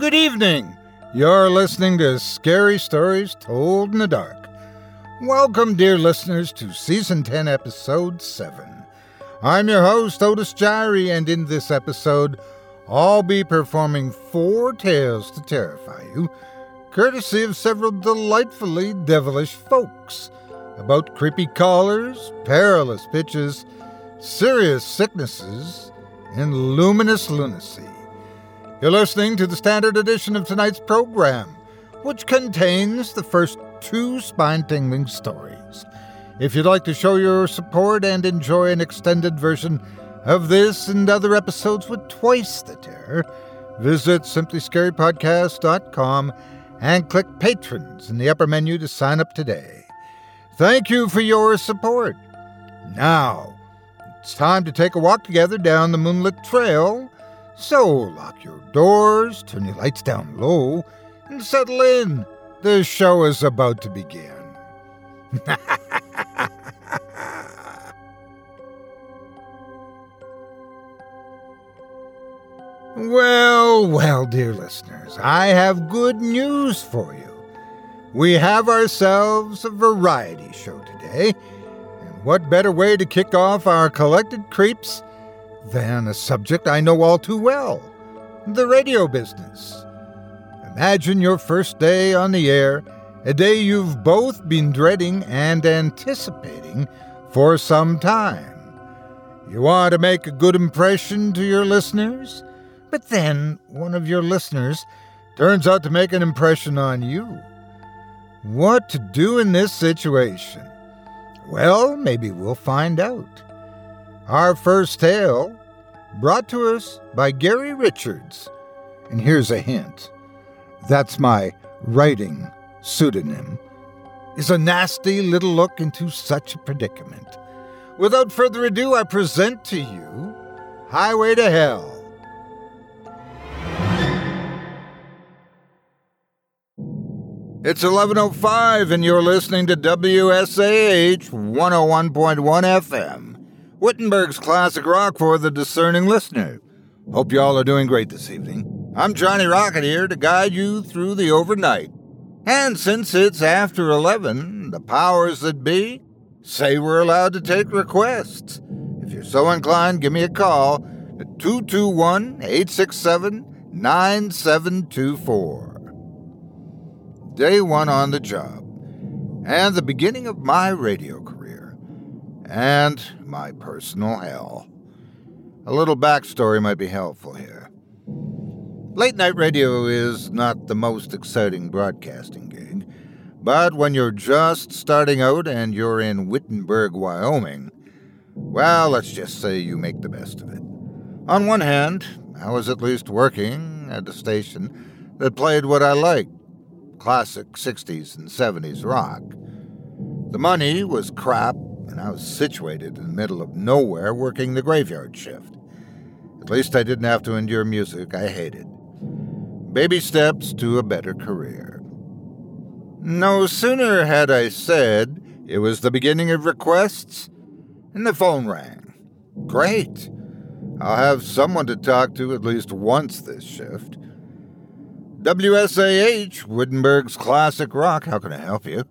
Good evening. You're listening to Scary Stories Told in the Dark. Welcome, dear listeners, to Season 10, Episode 7. I'm your host, Otis Jiry, and in this episode, I'll be performing four tales to terrify you, courtesy of several delightfully devilish folks, about creepy callers, perilous pitches, serious sicknesses, and luminous lunacy. You're listening to the standard edition of tonight's program, which contains the first two spine tingling stories. If you'd like to show your support and enjoy an extended version of this and other episodes with twice the terror, visit simplyscarypodcast.com and click Patrons in the upper menu to sign up today. Thank you for your support. Now, it's time to take a walk together down the moonlit trail so lock your doors, turn your lights down low, and settle in. The show is about to begin. well, well, dear listeners, I have good news for you. We have ourselves a variety show today, and what better way to kick off our collected creeps than a subject I know all too well the radio business. Imagine your first day on the air, a day you've both been dreading and anticipating for some time. You want to make a good impression to your listeners, but then one of your listeners turns out to make an impression on you. What to do in this situation? Well, maybe we'll find out. Our first tale, brought to us by Garry Richards. And here's a hint that's my writing pseudonym, is a nasty little look into such a predicament. Without further ado, I present to you Highway to Hell. It's 11:05 and you're listening to WSAH 101.1 FM. Wittenberg's classic rock for the discerning listener. Hope y'all are doing great this evening. I'm Johnny Rocket here to guide you through the overnight. And since it's after 11, the powers that be say we're allowed to take requests. If you're so inclined, give me a call at 221 867 9724 day one on the job, and the beginning of my radio career, and my personal hell. A little backstory might be helpful here. Late night radio is not the most exciting broadcasting gig, but when you're just starting out and you're in Wittenberg, Wyoming, well, let's just say you make the best of it. On one hand, I was at least working at a station that played what I liked classic 60s and 70s rock. The money was crap, and I was situated in the middle of nowhere working the graveyard shift. At least I didn't have to endure music I hated. Baby steps to a better career. No sooner had I said it was the beginning of requests, and the phone rang. Great. I'll have someone to talk to at least once this shift. WSAH, Wittenberg's classic rock. How can I help you?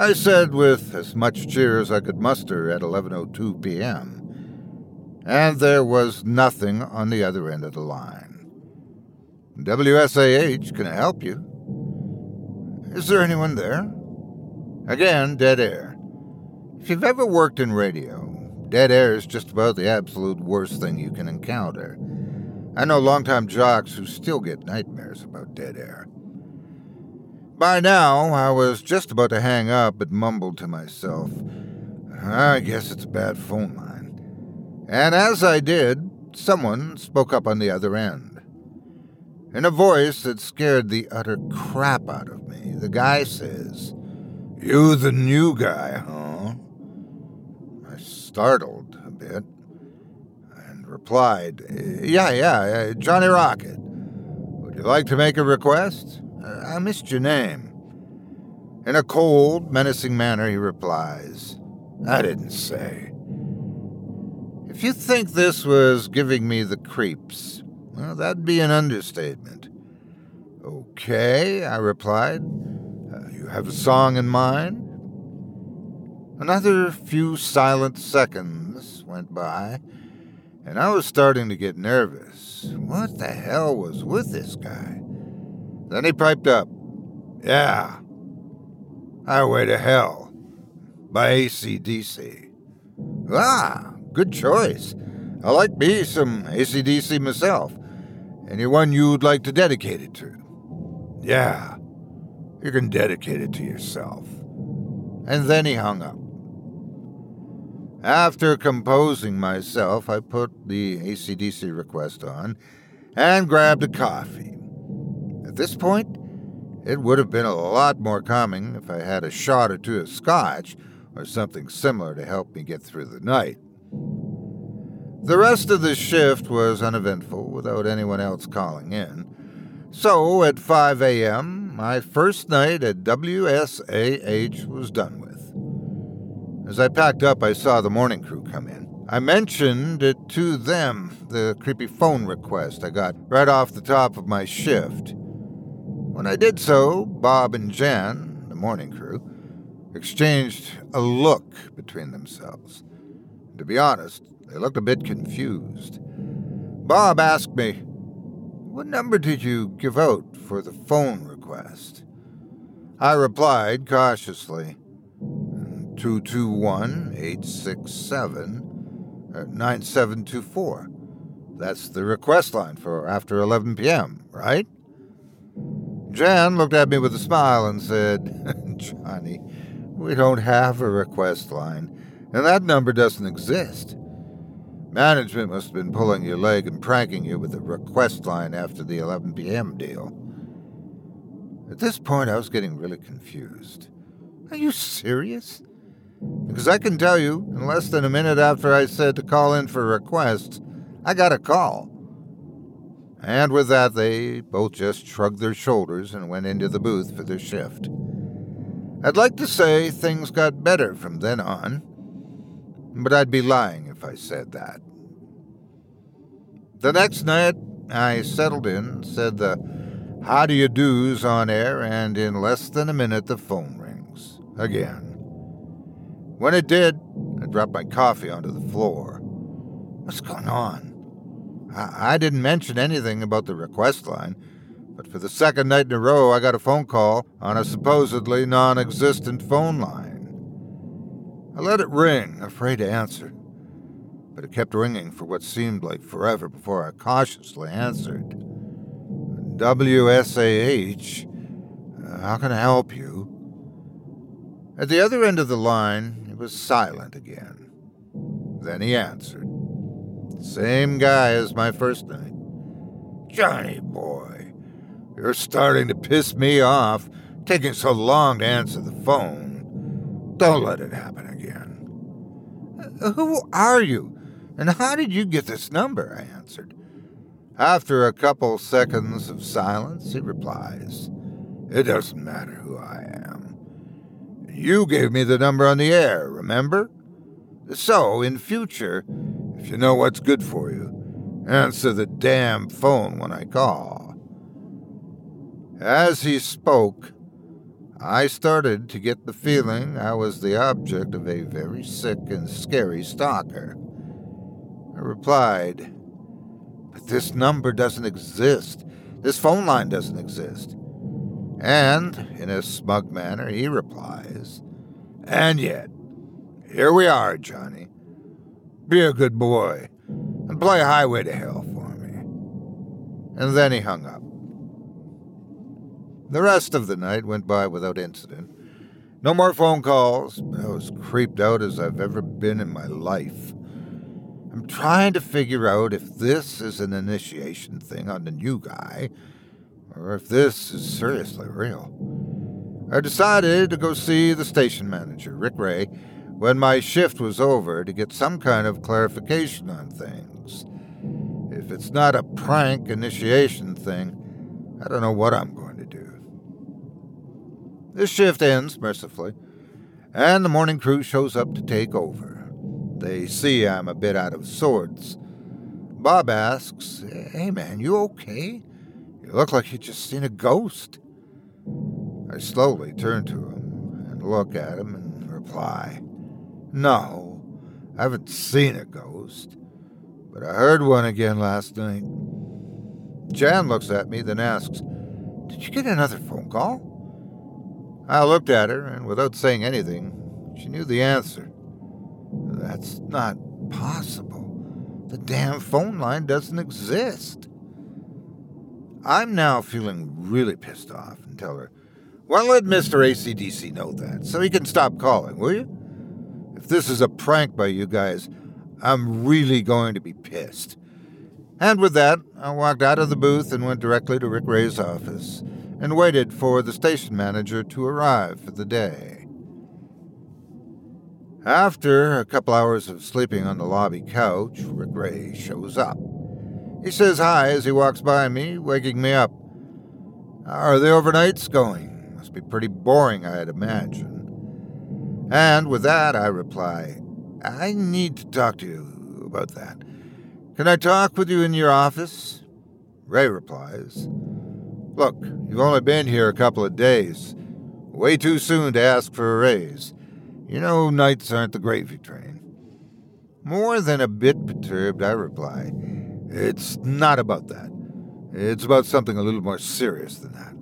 I said with as much cheer as I could muster at 11:02 p.m. And there was nothing on the other end of the line. WSAH, can I help you? Is there anyone there? Again, dead air. If you've ever worked in radio, dead air is just about the absolute worst thing you can encounter. I know longtime jocks who still get nightmares about dead air. By now, I was just about to hang up, but mumbled to myself, I guess it's a bad phone line. And as I did, someone spoke up on the other end. In a voice that scared the utter crap out of me, the guy says, You the new guy, huh? I startled a bit and replied, Yeah, yeah, uh, Johnny Rocket. Would you like to make a request? I missed your name. In a cold, menacing manner, he replies, I didn't say. If you think this was giving me the creeps, well, that'd be an understatement. Okay, I replied. Uh, you have a song in mind? Another few silent seconds went by, and I was starting to get nervous. What the hell was with this guy? Then he piped up, Yeah, Highway to Hell by ACDC. Ah, good choice. I like me some ACDC myself. Anyone you'd like to dedicate it to? Yeah, you can dedicate it to yourself. And then he hung up. After composing myself, I put the ACDC request on and grabbed a coffee. At this point, it would have been a lot more calming if I had a shot or two of scotch or something similar to help me get through the night. The rest of the shift was uneventful without anyone else calling in. So at 5 a.m., my first night at WSAH was done with. As I packed up, I saw the morning crew come in. I mentioned it to them, the creepy phone request I got right off the top of my shift. When I did so, Bob and Jan, the morning crew, exchanged a look between themselves. To be honest, they looked a bit confused. Bob asked me, What number did you give out for the phone request? I replied cautiously, 221 867 9724. That's the request line for after 11 p.m., right? Jan looked at me with a smile and said, Johnny, we don't have a request line, and that number doesn't exist. Management must have been pulling your leg and pranking you with a request line after the 11 p.m. deal. At this point, I was getting really confused. Are you serious? Because I can tell you, in less than a minute after I said to call in for requests, I got a call. And with that, they both just shrugged their shoulders and went into the booth for their shift. I'd like to say things got better from then on, but I'd be lying if I said that. The next night, I settled in, said the how do you do's on air, and in less than a minute the phone rings. Again. When it did, I dropped my coffee onto the floor. What's going on? I, I didn't mention anything about the request line, but for the second night in a row, I got a phone call on a supposedly non existent phone line. I let it ring, afraid to answer, but it kept ringing for what seemed like forever before I cautiously answered. WSAH. Uh, how can I help you? At the other end of the line, it was silent again. Then he answered. Same guy as my first night. Johnny boy, you're starting to piss me off, taking so long to answer the phone. Don't let it happen again. Uh, who are you? And how did you get this number? I answered. After a couple seconds of silence, he replies, It doesn't matter who I am. You gave me the number on the air, remember? So, in future, if you know what's good for you, answer the damn phone when I call. As he spoke, I started to get the feeling I was the object of a very sick and scary stalker. I replied, but this number doesn't exist. This phone line doesn't exist. And, in a smug manner, he replies, And yet, here we are, Johnny. Be a good boy and play Highway to Hell for me. And then he hung up. The rest of the night went by without incident. No more phone calls. I was creeped out as I've ever been in my life. I'm trying to figure out if this is an initiation thing on the new guy, or if this is seriously real. I decided to go see the station manager, Rick Ray, when my shift was over to get some kind of clarification on things. If it's not a prank initiation thing, I don't know what I'm going to do. This shift ends, mercifully, and the morning crew shows up to take over. They see I'm a bit out of sorts. Bob asks, Hey man, you okay? You look like you just seen a ghost. I slowly turn to him and look at him and reply, No, I haven't seen a ghost, but I heard one again last night. Jan looks at me, then asks, Did you get another phone call? I looked at her, and without saying anything, she knew the answer. That's not possible. The damn phone line doesn't exist. I'm now feeling really pissed off and tell her, well, let Mr. ACDC know that, so he can stop calling, will you? If this is a prank by you guys, I'm really going to be pissed. And with that, I walked out of the booth and went directly to Rick Ray's office and waited for the station manager to arrive for the day. After a couple hours of sleeping on the lobby couch, Rick Ray shows up. He says hi as he walks by me, waking me up. How are the overnights going? Must be pretty boring, I'd imagine. And with that, I reply, I need to talk to you about that. Can I talk with you in your office? Ray replies, Look, you've only been here a couple of days. Way too soon to ask for a raise. You know, nights aren't the gravy train. More than a bit perturbed, I reply, It's not about that. It's about something a little more serious than that.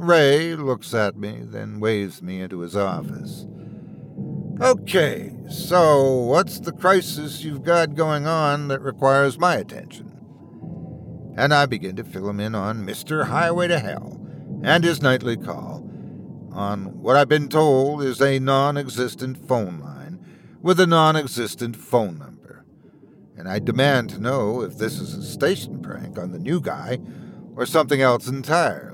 Ray looks at me, then waves me into his office. Okay, so what's the crisis you've got going on that requires my attention? And I begin to fill him in on Mr. Highway to Hell and his nightly call on what I've been told is a non existent phone line with a non existent phone number. And I demand to know if this is a station prank on the new guy or something else entirely.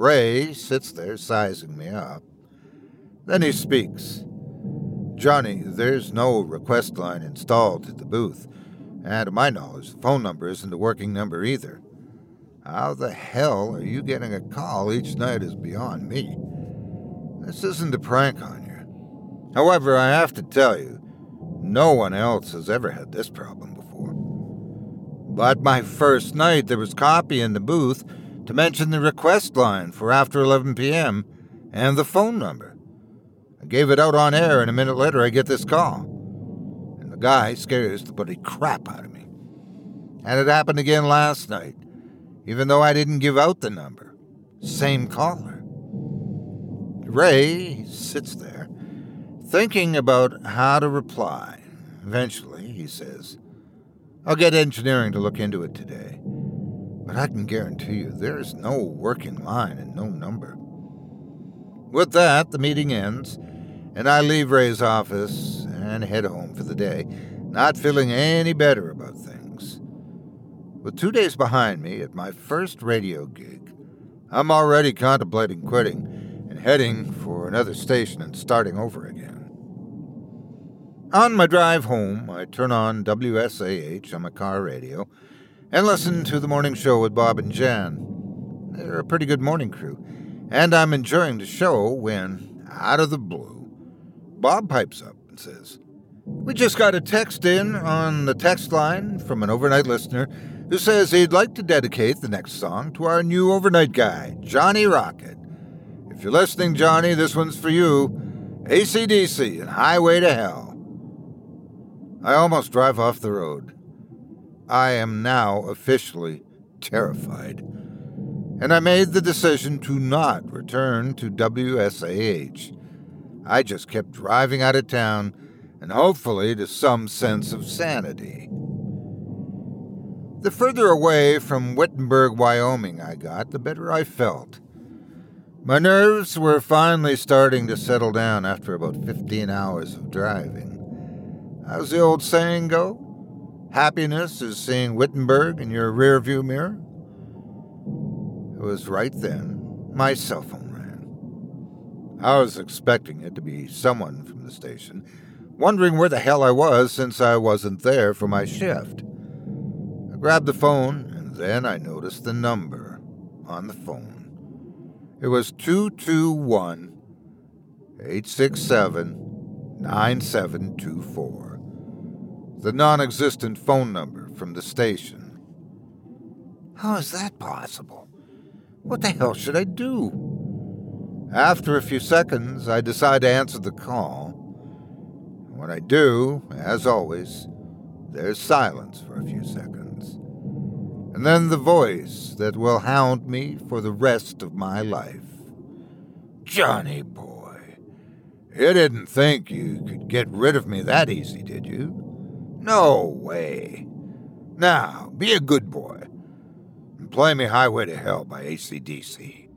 Ray sits there sizing me up. Then he speaks. Johnny, there's no request line installed at the booth. And to my knowledge, the phone number isn't a working number either. How the hell are you getting a call each night is beyond me. This isn't a prank on you. However, I have to tell you, no one else has ever had this problem before. But my first night, there was copy in the booth to mention the request line for after 11 p.m. and the phone number. I gave it out on air, and a minute later, I get this call. And the guy scares the bloody crap out of me. And it happened again last night even though I didn't give out the number. Same caller. Ray sits there, thinking about how to reply. Eventually, he says, I'll get engineering to look into it today. But I can guarantee you there is no working line and no number. With that, the meeting ends, and I leave Ray's office and head home for the day, not feeling any better about things. With two days behind me at my first radio gig, I'm already contemplating quitting and heading for another station and starting over again. On my drive home, I turn on WSAH on my car radio and listen to the morning show with Bob and Jan. They're a pretty good morning crew, and I'm enjoying the show when, out of the blue, Bob pipes up and says, We just got a text in on the text line from an overnight listener who says he'd like to dedicate the next song to our new overnight guy, Johnny Rocket. If you're listening, Johnny, this one's for you ACDC and Highway to Hell. I almost drive off the road. I am now officially terrified. And I made the decision to not return to WSAH. I just kept driving out of town and hopefully to some sense of sanity. The further away from Wittenberg, Wyoming I got, the better I felt. My nerves were finally starting to settle down after about 15 hours of driving. How's the old saying go? Happiness is seeing Wittenberg in your rearview mirror? It was right then my cell phone rang. I was expecting it to be someone from the station, wondering where the hell I was since I wasn't there for my shift I grabbed the phone, and then I noticed the number on the phone. It was 221 867 9724, the non existent phone number from the station. How is that possible? What the hell should I do? After a few seconds, I decide to answer the call. When I do, as always, there's silence for a few seconds and then the voice that will hound me for the rest of my life. Johnny boy, you didn't think you could get rid of me that easy, did you? No way. Now, be a good boy and play me Highway to Hell by ACDC.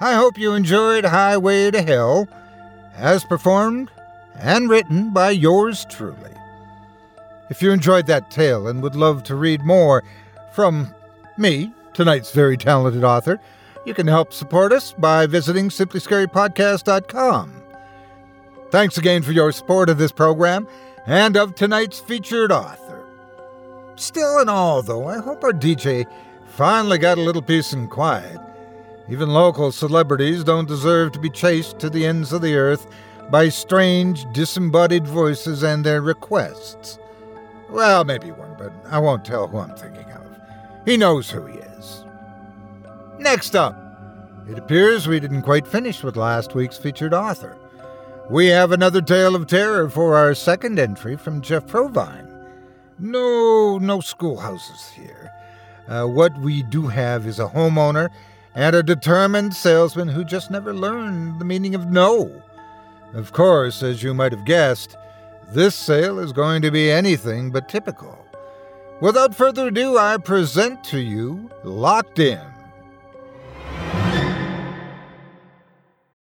I hope you enjoyed Highway to Hell as performed and written by yours truly. If you enjoyed that tale and would love to read more from me, tonight's very talented author, you can help support us by visiting simplyscarypodcast.com. Thanks again for your support of this program and of tonight's featured author. Still in all, though, I hope our DJ finally got a little peace and quiet even local celebrities don't deserve to be chased to the ends of the earth by strange, disembodied voices and their requests. Well, maybe one, but I won't tell who I'm thinking of. He knows who he is. Next up, it appears we didn't quite finish with last week's featured author. We have another tale of terror for our second entry from Jeff Provine. No, no schoolhouses here. Uh, what we do have is a homeowner and a determined salesman who just never learned the meaning of no. Of course, as you might have guessed, this sale is going to be anything but typical. Without further ado, I present to you Locked In.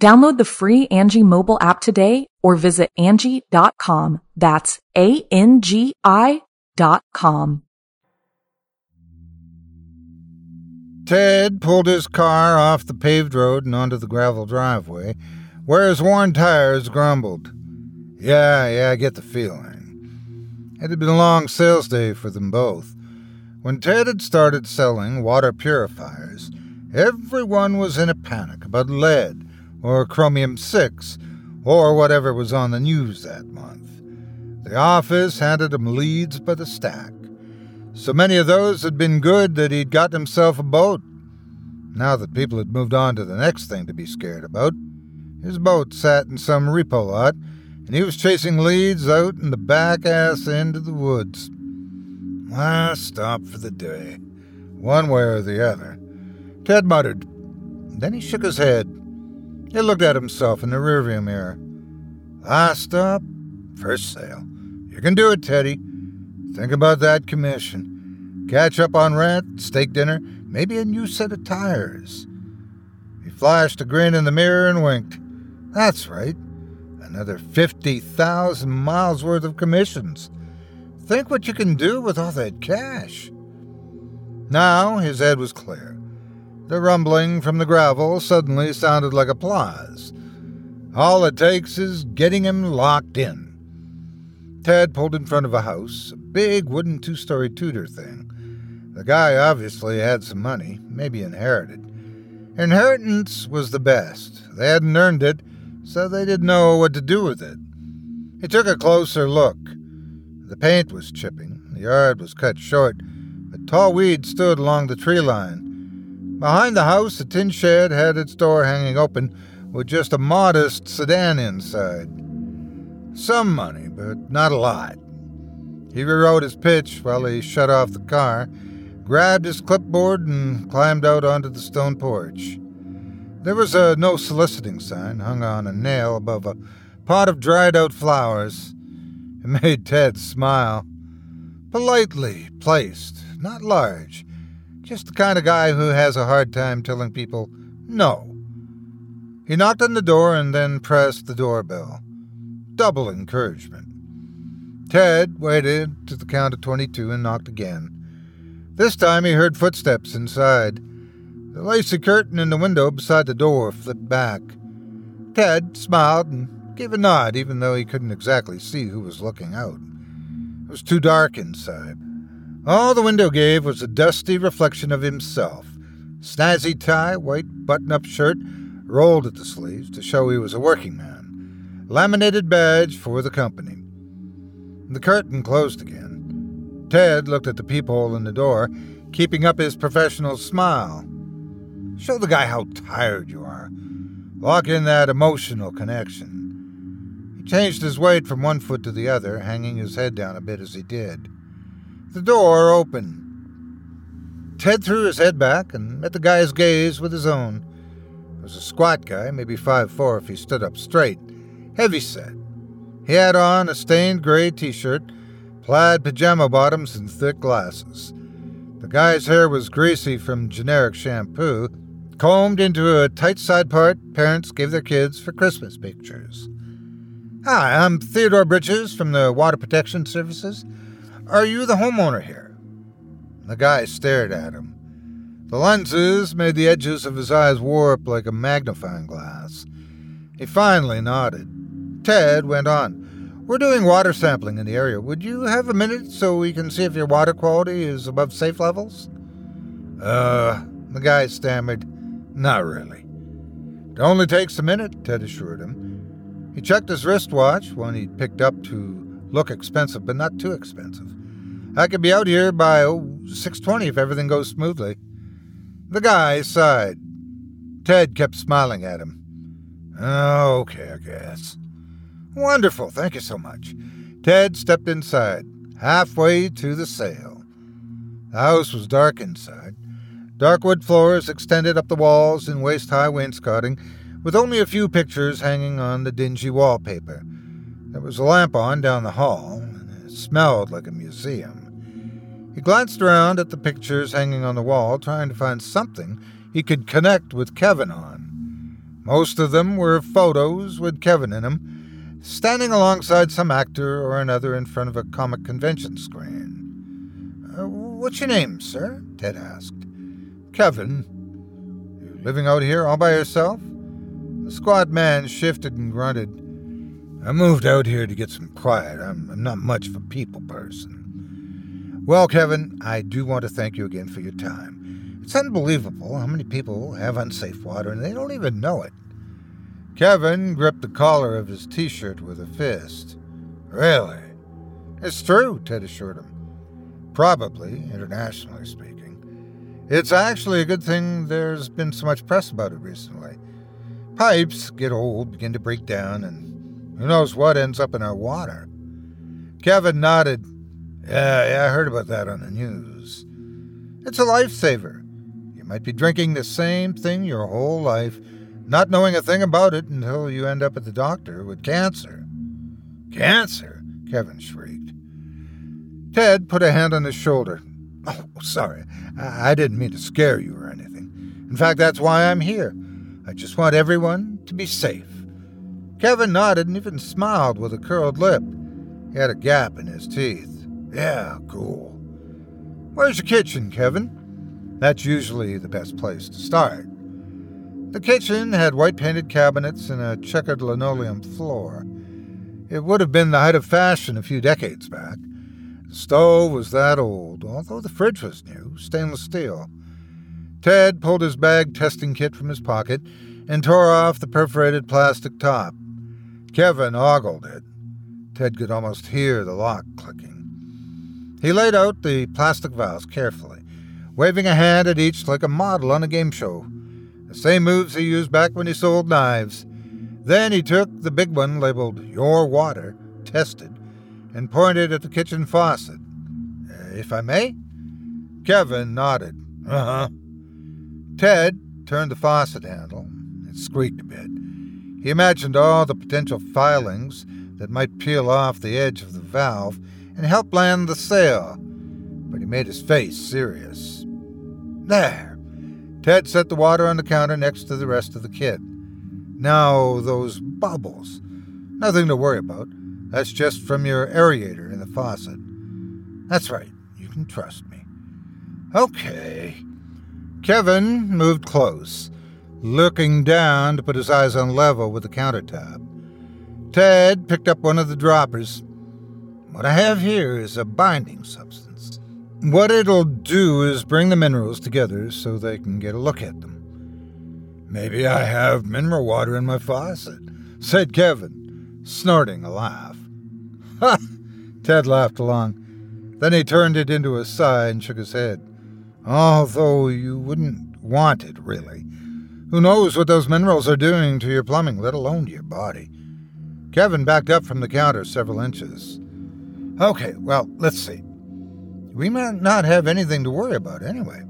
Download the free Angie mobile app today or visit Angie.com. That's A-N-G-I dot com. Ted pulled his car off the paved road and onto the gravel driveway, where his worn tires grumbled. Yeah, yeah, I get the feeling. It had been a long sales day for them both. When Ted had started selling water purifiers, everyone was in a panic about lead or chromium 6 or whatever was on the news that month. The office handed him leads by the stack. So many of those had been good that he'd got himself a boat. Now that people had moved on to the next thing to be scared about, his boat sat in some repo lot, and he was chasing leads out in the back ass end of the woods. Last stop for the day, one way or the other. Ted muttered. Then he shook his head. He looked at himself in the rearview mirror. Last stop, first sale. You can do it, Teddy. Think about that commission. Catch up on rent, steak dinner, maybe a new set of tires. He flashed a grin in the mirror and winked. That's right. Another 50,000 miles worth of commissions. Think what you can do with all that cash. Now his head was clear. The rumbling from the gravel suddenly sounded like applause. All it takes is getting him locked in. Tad pulled in front of a house, a big wooden two story Tudor thing. The guy obviously had some money, maybe inherited. Inheritance was the best. They hadn't earned it, so they didn't know what to do with it. He took a closer look. The paint was chipping, the yard was cut short, but tall weeds stood along the tree line. Behind the house, a tin shed had its door hanging open with just a modest sedan inside. Some money, but not a lot. He rewrote his pitch while he shut off the car, grabbed his clipboard, and climbed out onto the stone porch. There was a no soliciting sign hung on a nail above a pot of dried out flowers. It made Ted smile. Politely placed, not large. Just the kind of guy who has a hard time telling people no. He knocked on the door and then pressed the doorbell. Double encouragement. Ted waited to the count of 22 and knocked again. This time he heard footsteps inside. The lacy curtain in the window beside the door flipped back. Ted smiled and gave a nod, even though he couldn't exactly see who was looking out. It was too dark inside. All the window gave was a dusty reflection of himself. Snazzy tie, white button up shirt, rolled at the sleeves to show he was a working man. Laminated badge for the company. The curtain closed again. Ted looked at the peephole in the door, keeping up his professional smile. Show the guy how tired you are. Lock in that emotional connection He changed his weight from one foot to the other, hanging his head down a bit as he did. The door opened. Ted threw his head back and met the guy's gaze with his own. He was a squat guy, maybe five four if he stood up straight, heavy set. He had on a stained gray t shirt, plaid pajama bottoms, and thick glasses. The guy's hair was greasy from generic shampoo, combed into a tight side part parents gave their kids for Christmas pictures. Hi, I'm Theodore Bridges from the Water Protection Services. Are you the homeowner here? The guy stared at him. The lenses made the edges of his eyes warp like a magnifying glass. He finally nodded. Ted went on. We're doing water sampling in the area. Would you have a minute so we can see if your water quality is above safe levels? Uh, the guy stammered. Not really. It only takes a minute, Ted assured him. He checked his wristwatch, one he'd picked up to look expensive, but not too expensive. I could be out here by oh, 6.20 if everything goes smoothly. The guy sighed. Ted kept smiling at him. Oh, okay, I guess. Wonderful, thank you so much. Ted stepped inside, halfway to the sale. The house was dark inside. Dark wood floors extended up the walls in waist high wainscoting, with only a few pictures hanging on the dingy wallpaper. There was a lamp on down the hall, and it smelled like a museum. He glanced around at the pictures hanging on the wall, trying to find something he could connect with Kevin on. Most of them were photos with Kevin in them, standing alongside some actor or another in front of a comic convention screen. Uh, what's your name, sir? Ted asked. Kevin. You living out here all by yourself? The squat man shifted and grunted. I moved out here to get some quiet. I'm, I'm not much of a people person. Well, Kevin, I do want to thank you again for your time. It's unbelievable how many people have unsafe water and they don't even know it. Kevin gripped the collar of his t shirt with a fist. Really? It's true, Ted assured him. Probably, internationally speaking. It's actually a good thing there's been so much press about it recently. Pipes get old, begin to break down, and who knows what ends up in our water. Kevin nodded yeah, yeah, I heard about that on the news. It's a lifesaver. You might be drinking the same thing your whole life, not knowing a thing about it until you end up at the doctor with cancer. Cancer? Kevin shrieked. Ted put a hand on his shoulder. Oh, sorry. I didn't mean to scare you or anything. In fact, that's why I'm here. I just want everyone to be safe. Kevin nodded and even smiled with a curled lip. He had a gap in his teeth. Yeah, cool. Where's the kitchen, Kevin? That's usually the best place to start. The kitchen had white painted cabinets and a checkered linoleum floor. It would have been the height of fashion a few decades back. The stove was that old, although the fridge was new, stainless steel. Ted pulled his bag testing kit from his pocket and tore off the perforated plastic top. Kevin ogled it. Ted could almost hear the lock clicking. He laid out the plastic valves carefully, waving a hand at each like a model on a game show. The same moves he used back when he sold knives. Then he took the big one labeled Your Water, tested, and pointed at the kitchen faucet. Uh, if I may? Kevin nodded. Uh huh. Ted turned the faucet handle. It squeaked a bit. He imagined all the potential filings that might peel off the edge of the valve and help land the sale, but he made his face serious. There. Ted set the water on the counter next to the rest of the kit. Now, those bubbles. Nothing to worry about. That's just from your aerator in the faucet. That's right. You can trust me. Okay. Kevin moved close, looking down to put his eyes on level with the countertop. Ted picked up one of the droppers what I have here is a binding substance. What it'll do is bring the minerals together so they can get a look at them. Maybe I have mineral water in my faucet, said Kevin, snorting a laugh. Ha! Ted laughed along. Then he turned it into a sigh and shook his head. Although you wouldn't want it, really. Who knows what those minerals are doing to your plumbing, let alone to your body? Kevin backed up from the counter several inches. Okay, well, let's see. We might not have anything to worry about anyway.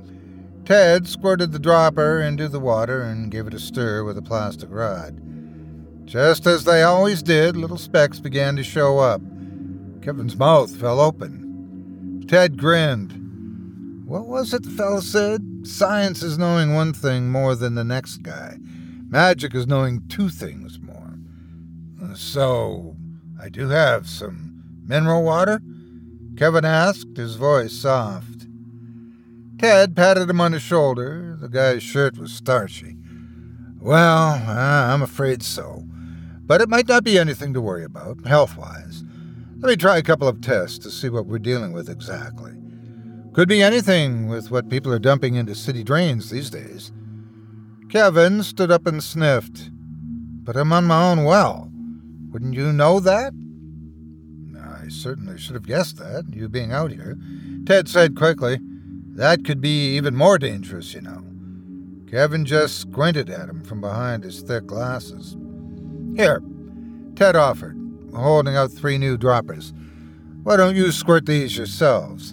Ted squirted the dropper into the water and gave it a stir with a plastic rod. Just as they always did, little specks began to show up. Kevin's mouth fell open. Ted grinned. What was it the fellow said? Science is knowing one thing more than the next guy. Magic is knowing two things more. So, I do have some Mineral water? Kevin asked, his voice soft. Ted patted him on the shoulder. The guy's shirt was starchy. Well, I'm afraid so. But it might not be anything to worry about, health wise. Let me try a couple of tests to see what we're dealing with exactly. Could be anything with what people are dumping into city drains these days. Kevin stood up and sniffed. But I'm on my own well. Wouldn't you know that? I certainly should have guessed that, you being out here. Ted said quickly, That could be even more dangerous, you know. Kevin just squinted at him from behind his thick glasses. Here, Ted offered, holding out three new droppers. Why don't you squirt these yourselves?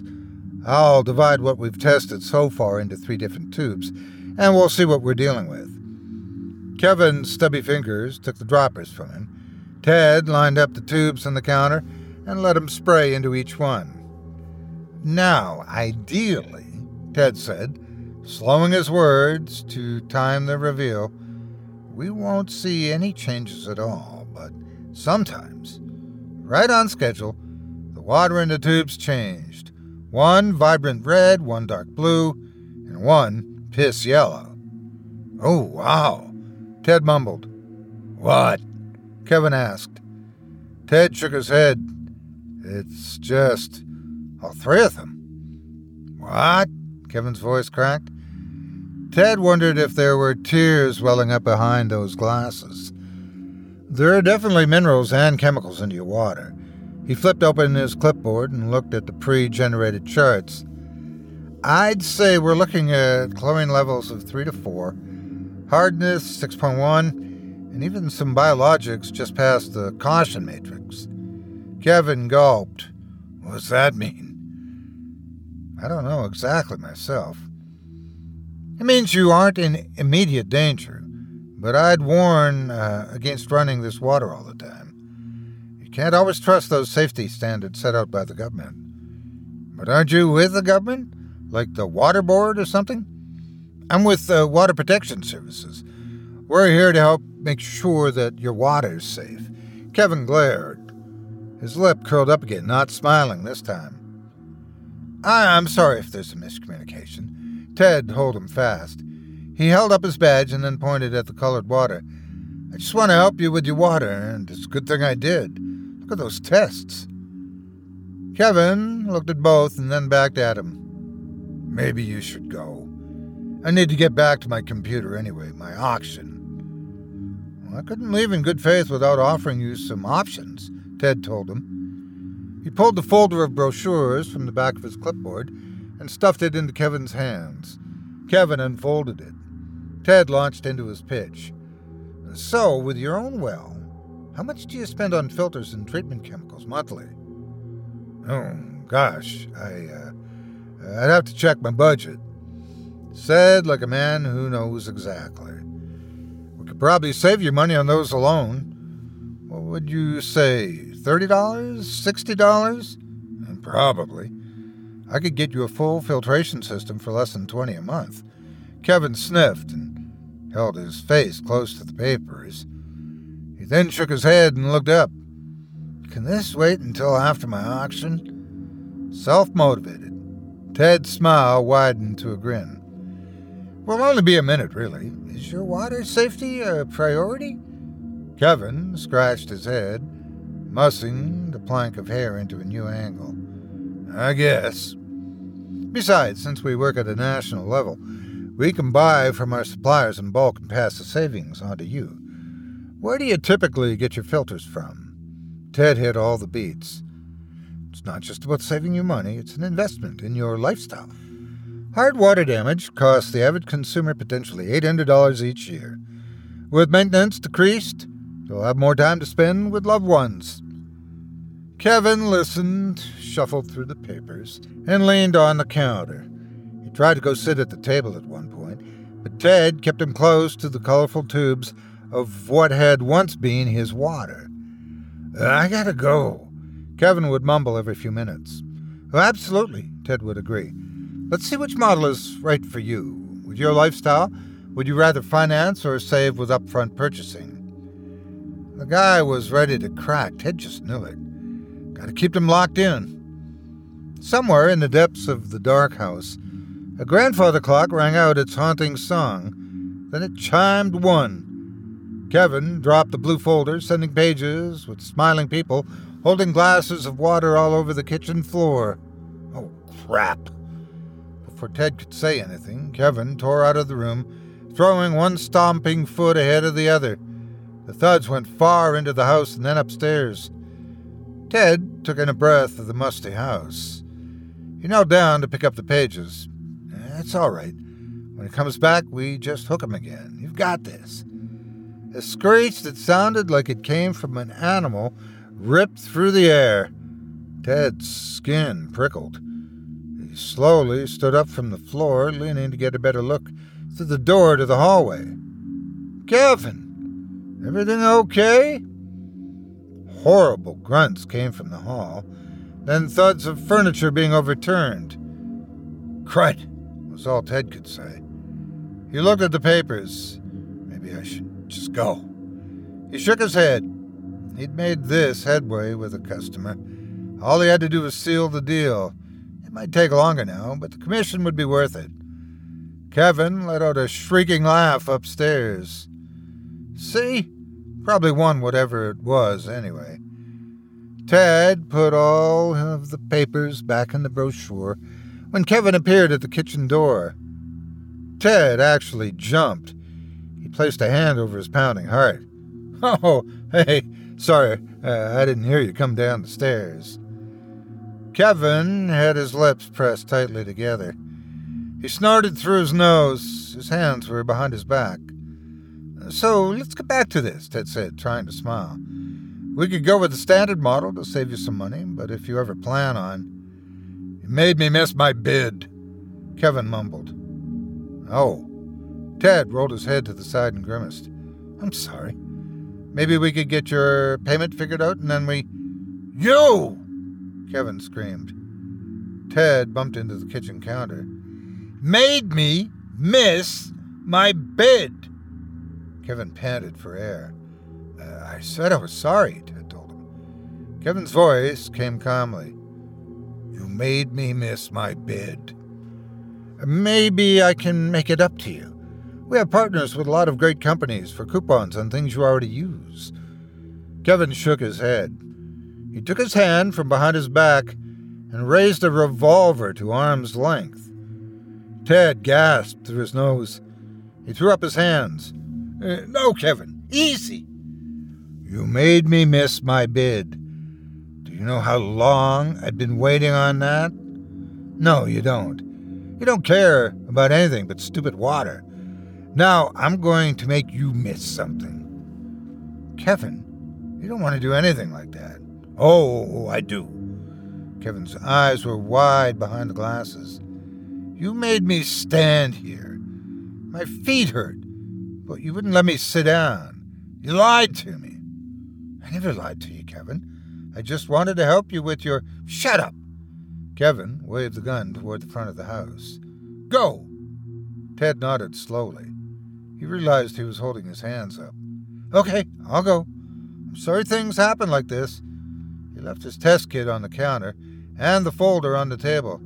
I'll divide what we've tested so far into three different tubes, and we'll see what we're dealing with. Kevin's stubby fingers took the droppers from him. Ted lined up the tubes on the counter and let him spray into each one. Now, ideally, Ted said, slowing his words to time the reveal, we won't see any changes at all, but sometimes, right on schedule, the water in the tubes changed. One vibrant red, one dark blue, and one piss yellow. Oh, wow, Ted mumbled. What? Kevin asked. Ted shook his head. It's just all three of them. What? Kevin's voice cracked. Ted wondered if there were tears welling up behind those glasses. There are definitely minerals and chemicals in your water. He flipped open his clipboard and looked at the pre generated charts. I'd say we're looking at chlorine levels of 3 to 4, hardness 6.1, and even some biologics just past the caution matrix. Kevin gulped. What's that mean? I don't know exactly myself. It means you aren't in immediate danger, but I'd warn uh, against running this water all the time. You can't always trust those safety standards set out by the government. But aren't you with the government? Like the water board or something? I'm with the Water Protection Services. We're here to help make sure that your water's safe. Kevin glared. His lip curled up again, not smiling this time. I- am sorry if there's a miscommunication. Ted held him fast. He held up his badge and then pointed at the colored water. I just want to help you with your water, and it's a good thing I did. Look at those tests. Kevin looked at both and then backed at him. Maybe you should go. I need to get back to my computer anyway, my auction. Well, I couldn't leave in good faith without offering you some options. Ted told him. He pulled the folder of brochures from the back of his clipboard and stuffed it into Kevin's hands. Kevin unfolded it. Ted launched into his pitch. So, with your own well, how much do you spend on filters and treatment chemicals monthly? Oh, gosh, I, uh, I'd have to check my budget. Said like a man who knows exactly. We could probably save you money on those alone. Would you say, $30? $60? Probably. I could get you a full filtration system for less than 20 a month. Kevin sniffed and held his face close to the papers. He then shook his head and looked up. Can this wait until after my auction? Self motivated. Ted's smile widened to a grin. Will only be a minute, really. Is your water safety a priority? Kevin scratched his head, mussing the plank of hair into a new angle. I guess. Besides, since we work at a national level, we can buy from our suppliers in bulk and pass the savings on to you. Where do you typically get your filters from? Ted hit all the beats. It's not just about saving you money, it's an investment in your lifestyle. Hard water damage costs the average consumer potentially $800 each year. With maintenance decreased, You'll have more time to spend with loved ones. Kevin listened, shuffled through the papers, and leaned on the counter. He tried to go sit at the table at one point, but Ted kept him close to the colorful tubes of what had once been his water. I gotta go, Kevin would mumble every few minutes. Oh, absolutely, Ted would agree. Let's see which model is right for you. With your lifestyle, would you rather finance or save with upfront purchasing? The guy was ready to crack. Ted just knew it. Got to keep them locked in. Somewhere in the depths of the dark house, a grandfather clock rang out its haunting song. Then it chimed one. Kevin dropped the blue folder, sending pages with smiling people holding glasses of water all over the kitchen floor. Oh, crap. Before Ted could say anything, Kevin tore out of the room, throwing one stomping foot ahead of the other. The thuds went far into the house and then upstairs. Ted took in a breath of the musty house. He knelt down to pick up the pages. It's all right. When he comes back, we just hook him again. You've got this. A screech that sounded like it came from an animal ripped through the air. Ted's skin prickled. He slowly stood up from the floor, leaning to get a better look through the door to the hallway. Kevin, everything okay? Horrible grunts came from the hall, then thuds of furniture being overturned. Crud, was all Ted could say. He looked at the papers. Maybe I should just go. He shook his head. He'd made this headway with a customer. All he had to do was seal the deal. It might take longer now, but the commission would be worth it. Kevin let out a shrieking laugh upstairs. See? Probably won whatever it was, anyway. Ted put all of the papers back in the brochure when Kevin appeared at the kitchen door. Ted actually jumped. He placed a hand over his pounding heart. Oh, hey, sorry, uh, I didn't hear you come down the stairs. Kevin had his lips pressed tightly together. He snorted through his nose. His hands were behind his back. So let's get back to this, Ted said, trying to smile. We could go with the standard model to save you some money, but if you ever plan on. You made me miss my bid, Kevin mumbled. Oh. Ted rolled his head to the side and grimaced. I'm sorry. Maybe we could get your payment figured out and then we. You! Kevin screamed. Ted bumped into the kitchen counter. Made me miss my bid. Kevin panted for air. Uh, I said I was sorry, Ted told him. Kevin's voice came calmly. You made me miss my bid. Maybe I can make it up to you. We have partners with a lot of great companies for coupons on things you already use. Kevin shook his head. He took his hand from behind his back and raised a revolver to arm's length. Ted gasped through his nose. He threw up his hands. Uh, no, Kevin, easy. You made me miss my bid. Do you know how long I've been waiting on that? No, you don't. You don't care about anything but stupid water. Now I'm going to make you miss something. Kevin, you don't want to do anything like that. Oh, I do. Kevin's eyes were wide behind the glasses. You made me stand here. My feet hurt, but you wouldn't let me sit down. You lied to me. I never lied to you, Kevin. I just wanted to help you with your. Shut up! Kevin waved the gun toward the front of the house. Go! Ted nodded slowly. He realized he was holding his hands up. Okay, I'll go. I'm sorry things happen like this. He left his test kit on the counter and the folder on the table.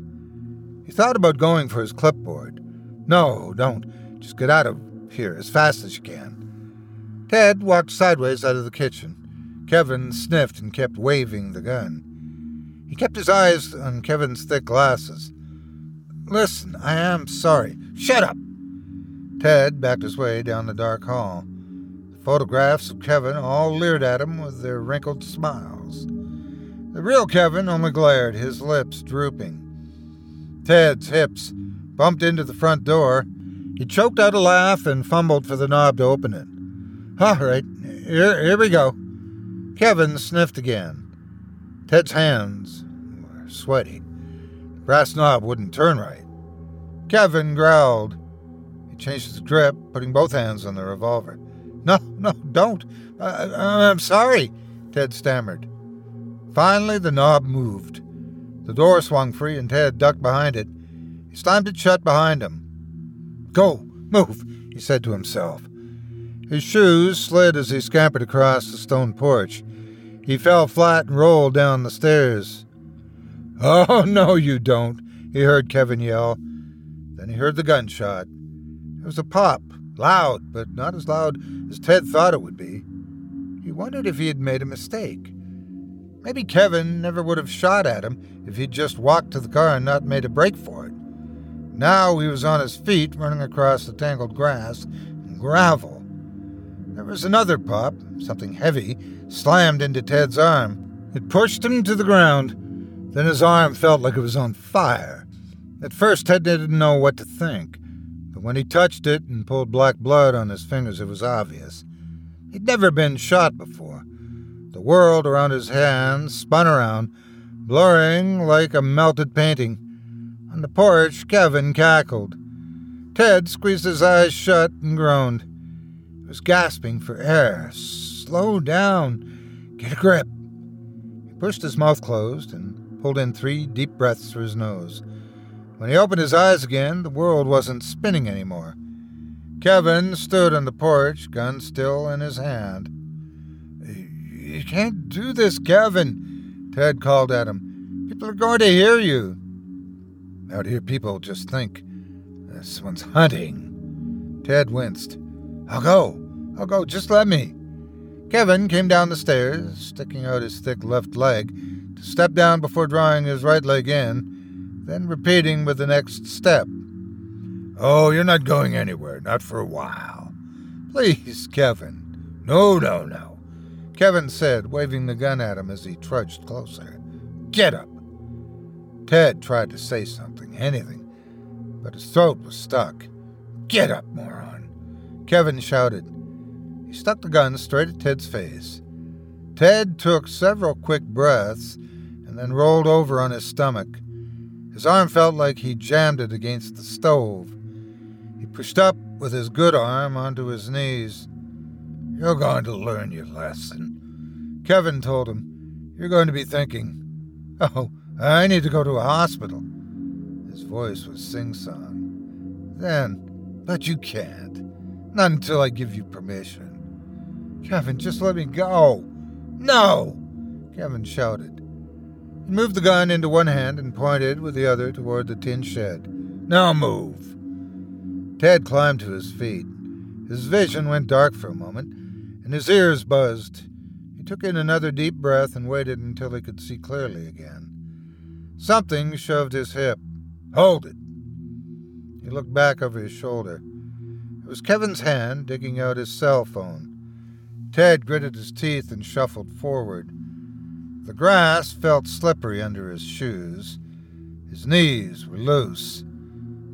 He thought about going for his clipboard. No, don't. Just get out of here as fast as you can. Ted walked sideways out of the kitchen. Kevin sniffed and kept waving the gun. He kept his eyes on Kevin's thick glasses. Listen, I am sorry. Shut up! Ted backed his way down the dark hall. The photographs of Kevin all leered at him with their wrinkled smiles. The real Kevin only glared, his lips drooping. Ted's hips bumped into the front door. He choked out a laugh and fumbled for the knob to open it. All right, here, here we go. Kevin sniffed again. Ted's hands were sweaty. The brass knob wouldn't turn right. Kevin growled. He changed his grip, putting both hands on the revolver. No, no, don't. Uh, I'm sorry, Ted stammered. Finally, the knob moved. The door swung free, and Ted ducked behind it. He slammed it shut behind him. Go, move, he said to himself. His shoes slid as he scampered across the stone porch. He fell flat and rolled down the stairs. Oh, no, you don't, he heard Kevin yell. Then he heard the gunshot. It was a pop, loud, but not as loud as Ted thought it would be. He wondered if he had made a mistake. Maybe Kevin never would have shot at him if he'd just walked to the car and not made a break for it. Now he was on his feet, running across the tangled grass and gravel. There was another pop. Something heavy slammed into Ted's arm. It pushed him to the ground. Then his arm felt like it was on fire. At first, Ted didn't know what to think, but when he touched it and pulled black blood on his fingers, it was obvious. He'd never been shot before. The world around his hands spun around, blurring like a melted painting. On the porch, Kevin cackled. Ted squeezed his eyes shut and groaned. He was gasping for air. Slow down. Get a grip. He pushed his mouth closed and pulled in three deep breaths through his nose. When he opened his eyes again, the world wasn't spinning anymore. Kevin stood on the porch, gun still in his hand. You can't do this, Kevin, Ted called at him. People are going to hear you. Out here, people just think this one's hunting. Ted winced. I'll go. I'll go. Just let me. Kevin came down the stairs, sticking out his thick left leg, to step down before drawing his right leg in then repeating with the next step. Oh, you're not going anywhere, not for a while. Please, Kevin. No, no, no. Kevin said, waving the gun at him as he trudged closer. Get up. Ted tried to say something, anything, but his throat was stuck. Get up, moron. Kevin shouted. He stuck the gun straight at Ted's face. Ted took several quick breaths and then rolled over on his stomach. His arm felt like he jammed it against the stove. He pushed up with his good arm onto his knees. You're going to learn your lesson. Kevin told him, You're going to be thinking, Oh, I need to go to a hospital. His voice was sing song. Then, but you can't. Not until I give you permission. Kevin, just let me go. No! Kevin shouted. He moved the gun into one hand and pointed with the other toward the tin shed. Now move. Ted climbed to his feet. His vision went dark for a moment, and his ears buzzed. He took in another deep breath and waited until he could see clearly again. Something shoved his hip. Hold it. He looked back over his shoulder. It was Kevin's hand digging out his cell phone. Ted gritted his teeth and shuffled forward. The grass felt slippery under his shoes. His knees were loose.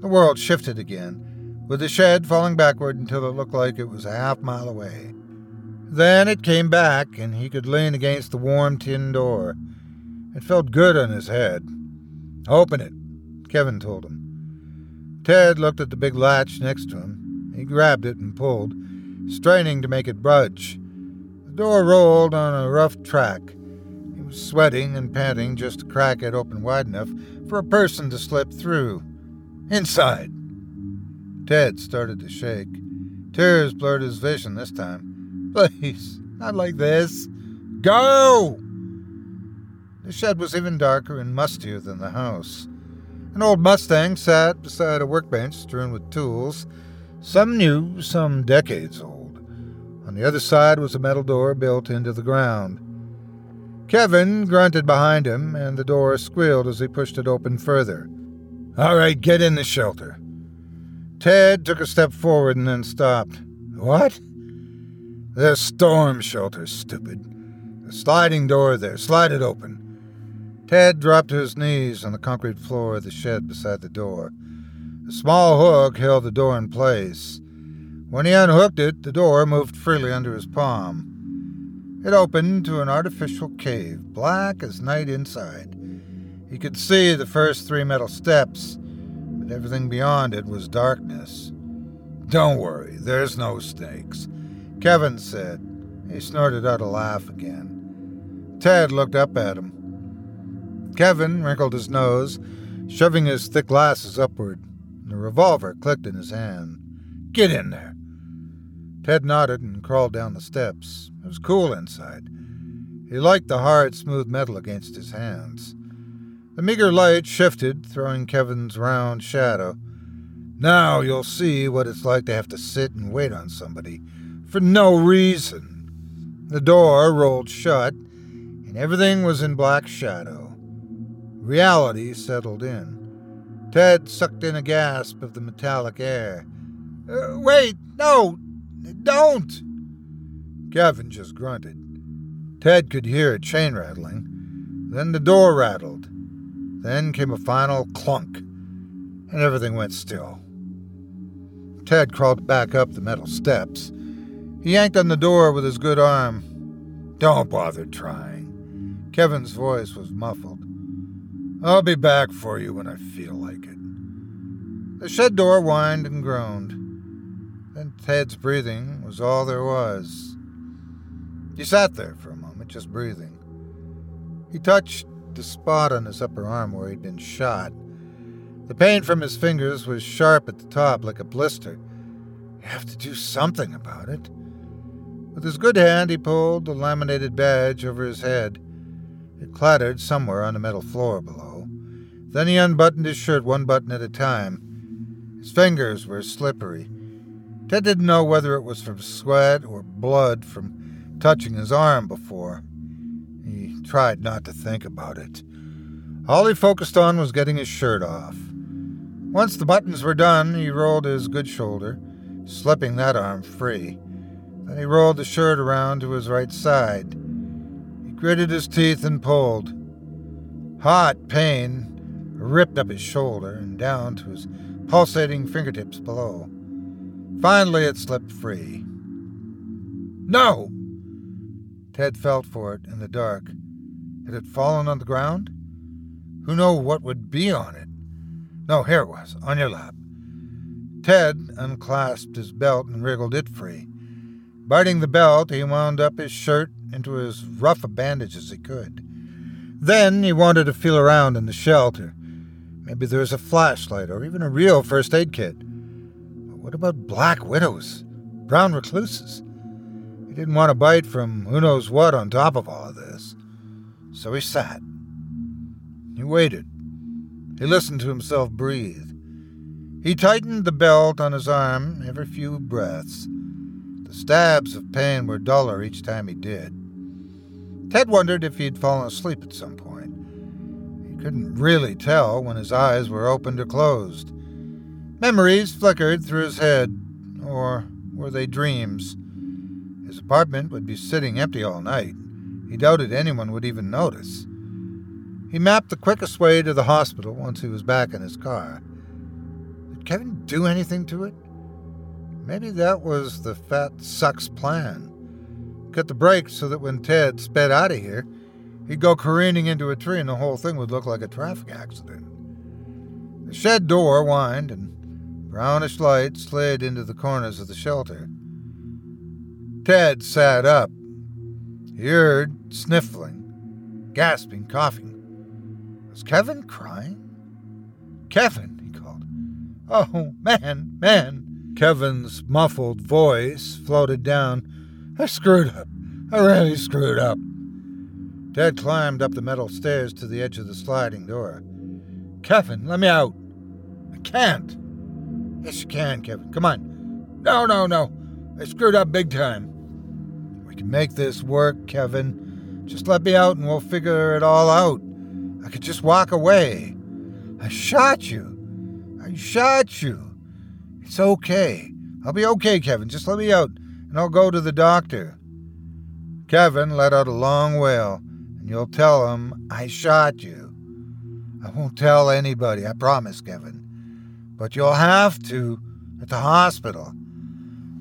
The world shifted again, with the shed falling backward until it looked like it was a half mile away. Then it came back, and he could lean against the warm tin door. It felt good on his head. Open it, Kevin told him. Ted looked at the big latch next to him. He grabbed it and pulled, straining to make it budge. The door rolled on a rough track He was sweating and panting just to crack it open wide enough for a person to slip through. Inside. Ted started to shake. Tears blurred his vision this time. Please, not like this. Go! The shed was even darker and mustier than the house. An old Mustang sat beside a workbench strewn with tools, some new, some decades old. On the other side was a metal door built into the ground. Kevin grunted behind him, and the door squealed as he pushed it open further. All right, get in the shelter. Ted took a step forward and then stopped. What? The storm shelter, stupid. The sliding door there. Slide it open. Ted dropped to his knees on the concrete floor of the shed beside the door. A small hook held the door in place. When he unhooked it, the door moved freely under his palm. It opened to an artificial cave, black as night inside. He could see the first three metal steps, but everything beyond it was darkness. Don't worry, there's no snakes, Kevin said. He snorted out a laugh again. Ted looked up at him. Kevin wrinkled his nose, shoving his thick glasses upward. The revolver clicked in his hand. Get in there. Ted nodded and crawled down the steps. It was cool inside. He liked the hard, smooth metal against his hands. The meager light shifted, throwing Kevin's round shadow. Now you'll see what it's like to have to sit and wait on somebody for no reason. The door rolled shut, and everything was in black shadow. Reality settled in. Ted sucked in a gasp of the metallic air. Uh, wait, no, don't! Kevin just grunted. Ted could hear a chain rattling. Then the door rattled. Then came a final clunk, and everything went still. Ted crawled back up the metal steps. He yanked on the door with his good arm. Don't bother trying. Kevin's voice was muffled. I'll be back for you when I feel like it. The shed door whined and groaned. Then Ted's breathing was all there was. He sat there for a moment, just breathing. He touched the spot on his upper arm where he'd been shot. The pain from his fingers was sharp at the top, like a blister. You have to do something about it. With his good hand, he pulled the laminated badge over his head. It clattered somewhere on the metal floor below. Then he unbuttoned his shirt one button at a time. His fingers were slippery. Ted didn't know whether it was from sweat or blood from touching his arm before. He tried not to think about it. All he focused on was getting his shirt off. Once the buttons were done, he rolled his good shoulder, slipping that arm free. Then he rolled the shirt around to his right side. He gritted his teeth and pulled. Hot pain ripped up his shoulder and down to his pulsating fingertips below. Finally, it slipped free. No! Ted felt for it in the dark. Had it fallen on the ground? Who knew what would be on it? No, here it was, on your lap. Ted unclasped his belt and wriggled it free. Biting the belt, he wound up his shirt into as rough a bandage as he could. Then he wanted to feel around in the shelter. Maybe there was a flashlight or even a real first aid kit. But what about black widows? Brown recluses? He didn't want to bite from who knows what on top of all of this. So he sat. He waited. He listened to himself breathe. He tightened the belt on his arm every few breaths. The stabs of pain were duller each time he did. Ted wondered if he'd fallen asleep at some point. Couldn't really tell when his eyes were opened or closed. Memories flickered through his head, or were they dreams? His apartment would be sitting empty all night. He doubted anyone would even notice. He mapped the quickest way to the hospital once he was back in his car. Did Kevin do anything to it? Maybe that was the fat suck's plan. Cut the brakes so that when Ted sped out of here, he'd go careening into a tree and the whole thing would look like a traffic accident. The shed door whined and brownish light slid into the corners of the shelter. Ted sat up. He heard sniffling, gasping, coughing. Was Kevin crying? Kevin, he called. Oh, man, man. Kevin's muffled voice floated down. I screwed up. I really screwed up. Ted climbed up the metal stairs to the edge of the sliding door. Kevin, let me out. I can't. Yes, you can, Kevin. Come on. No, no, no. I screwed up big time. We can make this work, Kevin. Just let me out and we'll figure it all out. I could just walk away. I shot you. I shot you. It's okay. I'll be okay, Kevin. Just let me out, and I'll go to the doctor. Kevin let out a long wail, and you'll tell him I shot you. I won't tell anybody, I promise, Kevin. But you'll have to at the hospital.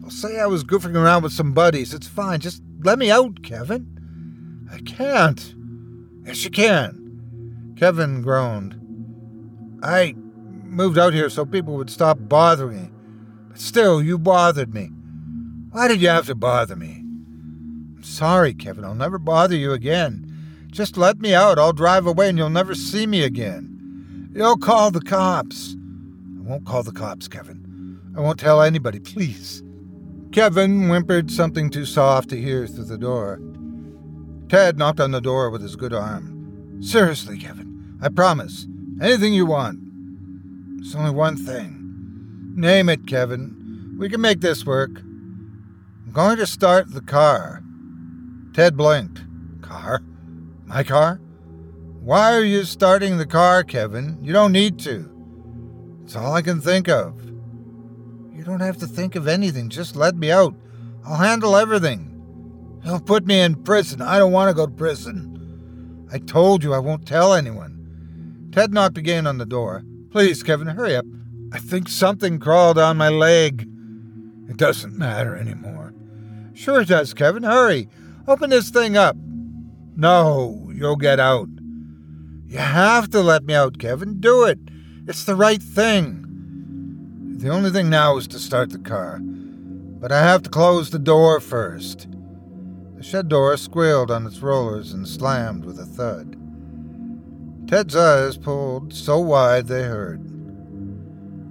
I'll say I was goofing around with some buddies. It's fine. Just let me out, Kevin. I can't. Yes, you can. Kevin groaned. I moved out here so people would stop bothering me. But still, you bothered me. Why did you have to bother me? I'm sorry, Kevin. I'll never bother you again. Just let me out. I'll drive away and you'll never see me again. You'll call the cops. I won't call the cops, Kevin. I won't tell anybody, please. Kevin whimpered something too soft to hear through the door. Ted knocked on the door with his good arm. Seriously, Kevin, I promise. Anything you want. There's only one thing. Name it, Kevin. We can make this work. I'm going to start the car. Ted blinked. Car? My car? Why are you starting the car, Kevin? You don't need to. It's all I can think of. You don't have to think of anything. Just let me out. I'll handle everything. He'll put me in prison. I don't want to go to prison. I told you I won't tell anyone. Ted knocked again on the door. Please, Kevin, hurry up. I think something crawled on my leg. It doesn't matter anymore. Sure it does, Kevin. Hurry. Open this thing up. No, you'll get out. You have to let me out, Kevin. Do it. It's the right thing. The only thing now is to start the car. But I have to close the door first. The shed door squealed on its rollers and slammed with a thud. Ted's eyes pulled so wide they hurt.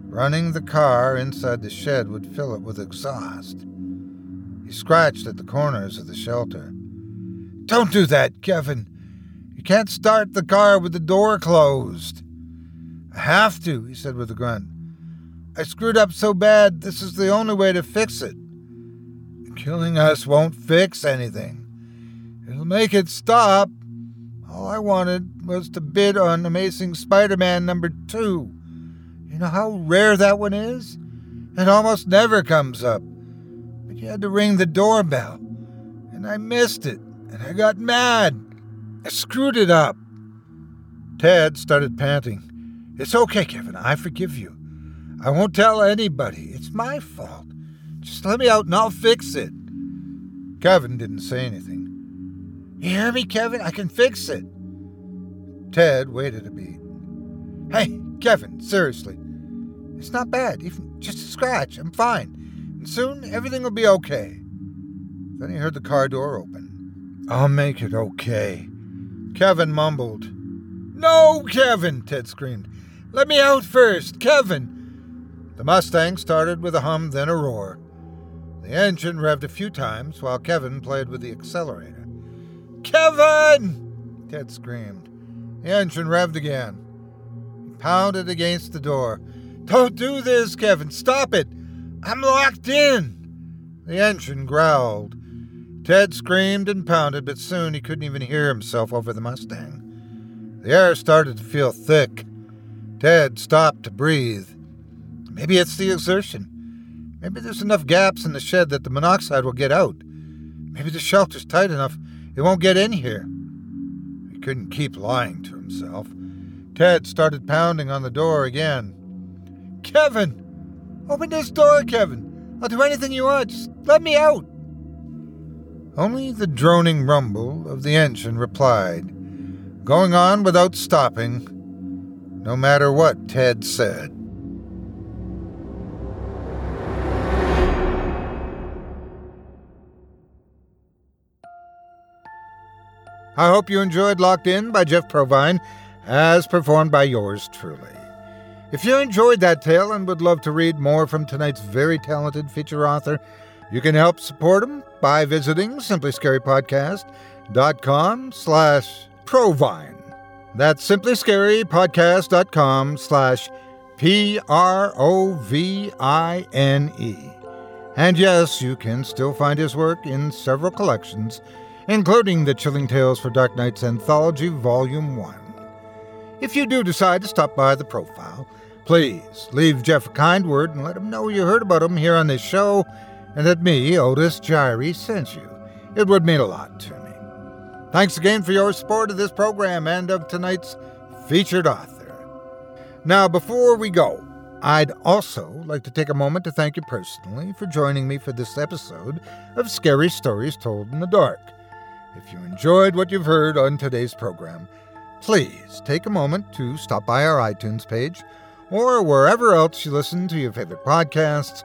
Running the car inside the shed would fill it with exhaust. He scratched at the corners of the shelter. Don't do that, Kevin. You can't start the car with the door closed. I have to, he said with a grunt. I screwed up so bad, this is the only way to fix it. Killing us won't fix anything. It'll make it stop. All I wanted was to bid on Amazing Spider Man number two. You know how rare that one is? It almost never comes up. But you had to ring the doorbell, and I missed it, and I got mad. I screwed it up. Ted started panting. It's okay, Kevin. I forgive you. I won't tell anybody. It's my fault. Just let me out and I'll fix it. Kevin didn't say anything. You hear me, Kevin? I can fix it. Ted waited a beat. Hey, Kevin, seriously. It's not bad, even just a scratch. I'm fine. And soon everything will be okay. Then he heard the car door open. I'll make it okay. Kevin mumbled. No, Kevin, Ted screamed. Let me out first, Kevin. The Mustang started with a hum, then a roar. The engine revved a few times while Kevin played with the accelerator. Kevin! Ted screamed. The engine revved again. He pounded against the door. Don't do this, Kevin. Stop it. I'm locked in. The engine growled. Ted screamed and pounded, but soon he couldn't even hear himself over the Mustang. The air started to feel thick. Ted stopped to breathe. Maybe it's the exertion. Maybe there's enough gaps in the shed that the monoxide will get out. Maybe the shelter's tight enough it won't get in here. He couldn't keep lying to himself. Ted started pounding on the door again. Kevin! Open this door, Kevin! I'll do anything you want. Just let me out! Only the droning rumble of the engine replied, going on without stopping, no matter what Ted said. I hope you enjoyed Locked In by Jeff Provine, as performed by yours truly. If you enjoyed that tale and would love to read more from tonight's very talented feature author, you can help support him by visiting simplyscarypodcast.com slash provine. That's simplyscarypodcast.com slash P-R-O-V-I-N-E. And yes, you can still find his work in several collections, including the Chilling Tales for Dark Nights Anthology Volume 1. If you do decide to stop by the profile, please leave Jeff a kind word and let him know you heard about him here on this show and that me, Otis Jiry, sent you. It would mean a lot to me. Thanks again for your support of this program and of tonight's featured author. Now, before we go, I'd also like to take a moment to thank you personally for joining me for this episode of Scary Stories Told in the Dark. If you enjoyed what you've heard on today's program, please take a moment to stop by our iTunes page or wherever else you listen to your favorite podcasts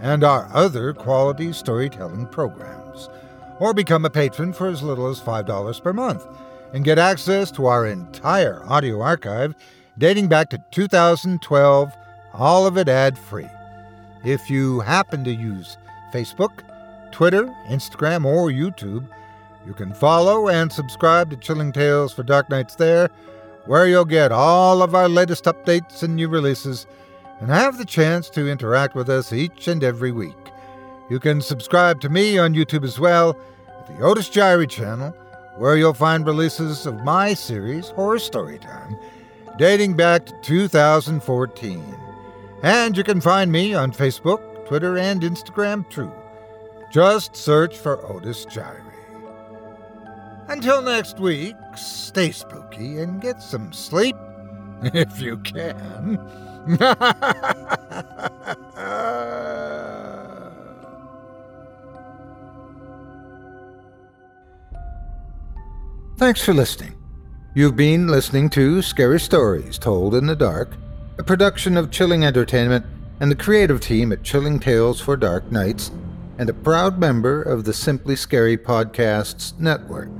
and our other quality storytelling programs, or become a patron for as little as $5 per month and get access to our entire audio archive dating back to 2012, all of it ad free. If you happen to use Facebook, Twitter, Instagram, or YouTube, You can follow and subscribe to Chilling Tales for Dark Nights there, where you'll get all of our latest updates and new releases, and have the chance to interact with us each and every week. You can subscribe to me on YouTube as well at the Otis Jiry channel, where you'll find releases of my series, Horror Storytime, dating back to 2014. And you can find me on Facebook, Twitter, and Instagram too. Just search for Otis Jiry. Until next week, stay spooky and get some sleep if you can. Thanks for listening. You've been listening to Scary Stories Told in the Dark, a production of Chilling Entertainment and the creative team at Chilling Tales for Dark Nights, and a proud member of the Simply Scary Podcasts Network.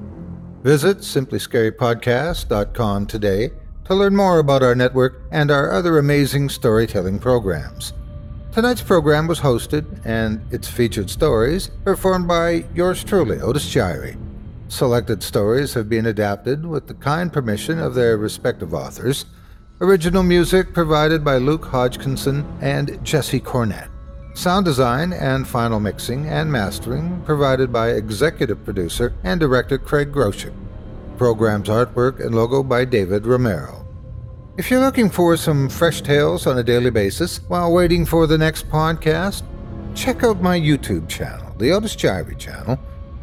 Visit simplyscarypodcast.com today to learn more about our network and our other amazing storytelling programs. Tonight's program was hosted and its featured stories performed by yours truly, Otis Jiry. Selected stories have been adapted with the kind permission of their respective authors. Original music provided by Luke Hodgkinson and Jesse Cornett. Sound design and final mixing and mastering provided by executive producer and director Craig Groshek. Program's artwork and logo by David Romero. If you're looking for some fresh tales on a daily basis while waiting for the next podcast, check out my YouTube channel, the Otis Jiry channel,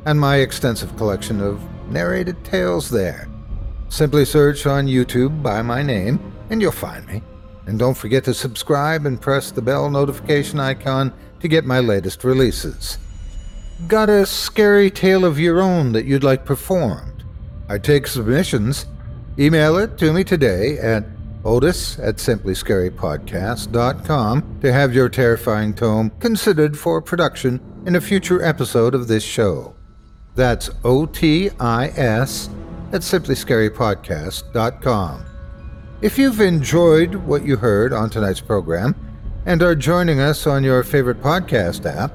and my extensive collection of narrated tales there. Simply search on YouTube by my name, and you'll find me. And don't forget to subscribe and press the bell notification icon to get my latest releases. Got a scary tale of your own that you'd like performed? I take submissions. Email it to me today at otis at simplyscarypodcast.com to have your terrifying tome considered for production in a future episode of this show. That's O-T-I-S at simplyscarypodcast.com. If you've enjoyed what you heard on tonight's program and are joining us on your favorite podcast app,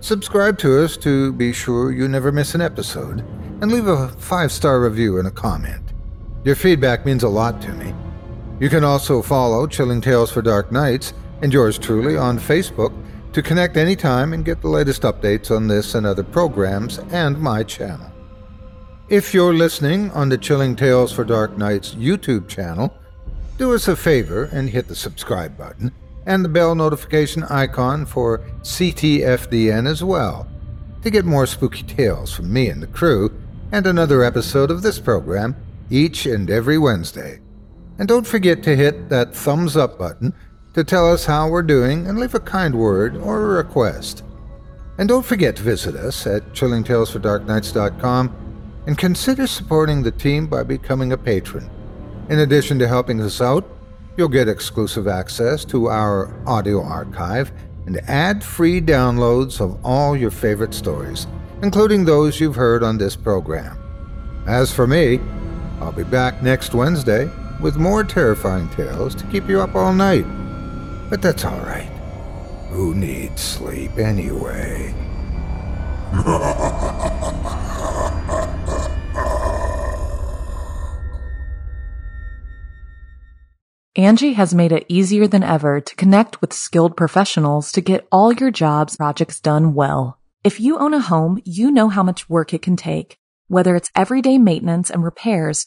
subscribe to us to be sure you never miss an episode and leave a five star review and a comment. Your feedback means a lot to me. You can also follow Chilling Tales for Dark Nights and yours truly on Facebook to connect anytime and get the latest updates on this and other programs and my channel. If you're listening on the Chilling Tales for Dark Nights YouTube channel, do us a favor and hit the subscribe button and the bell notification icon for CTFDN as well to get more spooky tales from me and the crew and another episode of this program each and every Wednesday. And don't forget to hit that thumbs up button to tell us how we're doing and leave a kind word or a request. And don't forget to visit us at chillingtalesfordarknights.com and consider supporting the team by becoming a patron. In addition to helping us out, you'll get exclusive access to our audio archive and ad free downloads of all your favorite stories, including those you've heard on this program. As for me, I'll be back next Wednesday with more terrifying tales to keep you up all night. But that's all right. Who needs sleep anyway? Angi has made it easier than ever to connect with skilled professionals to get all your jobs projects done well. If you own a home, you know how much work it can take, whether it's everyday maintenance and repairs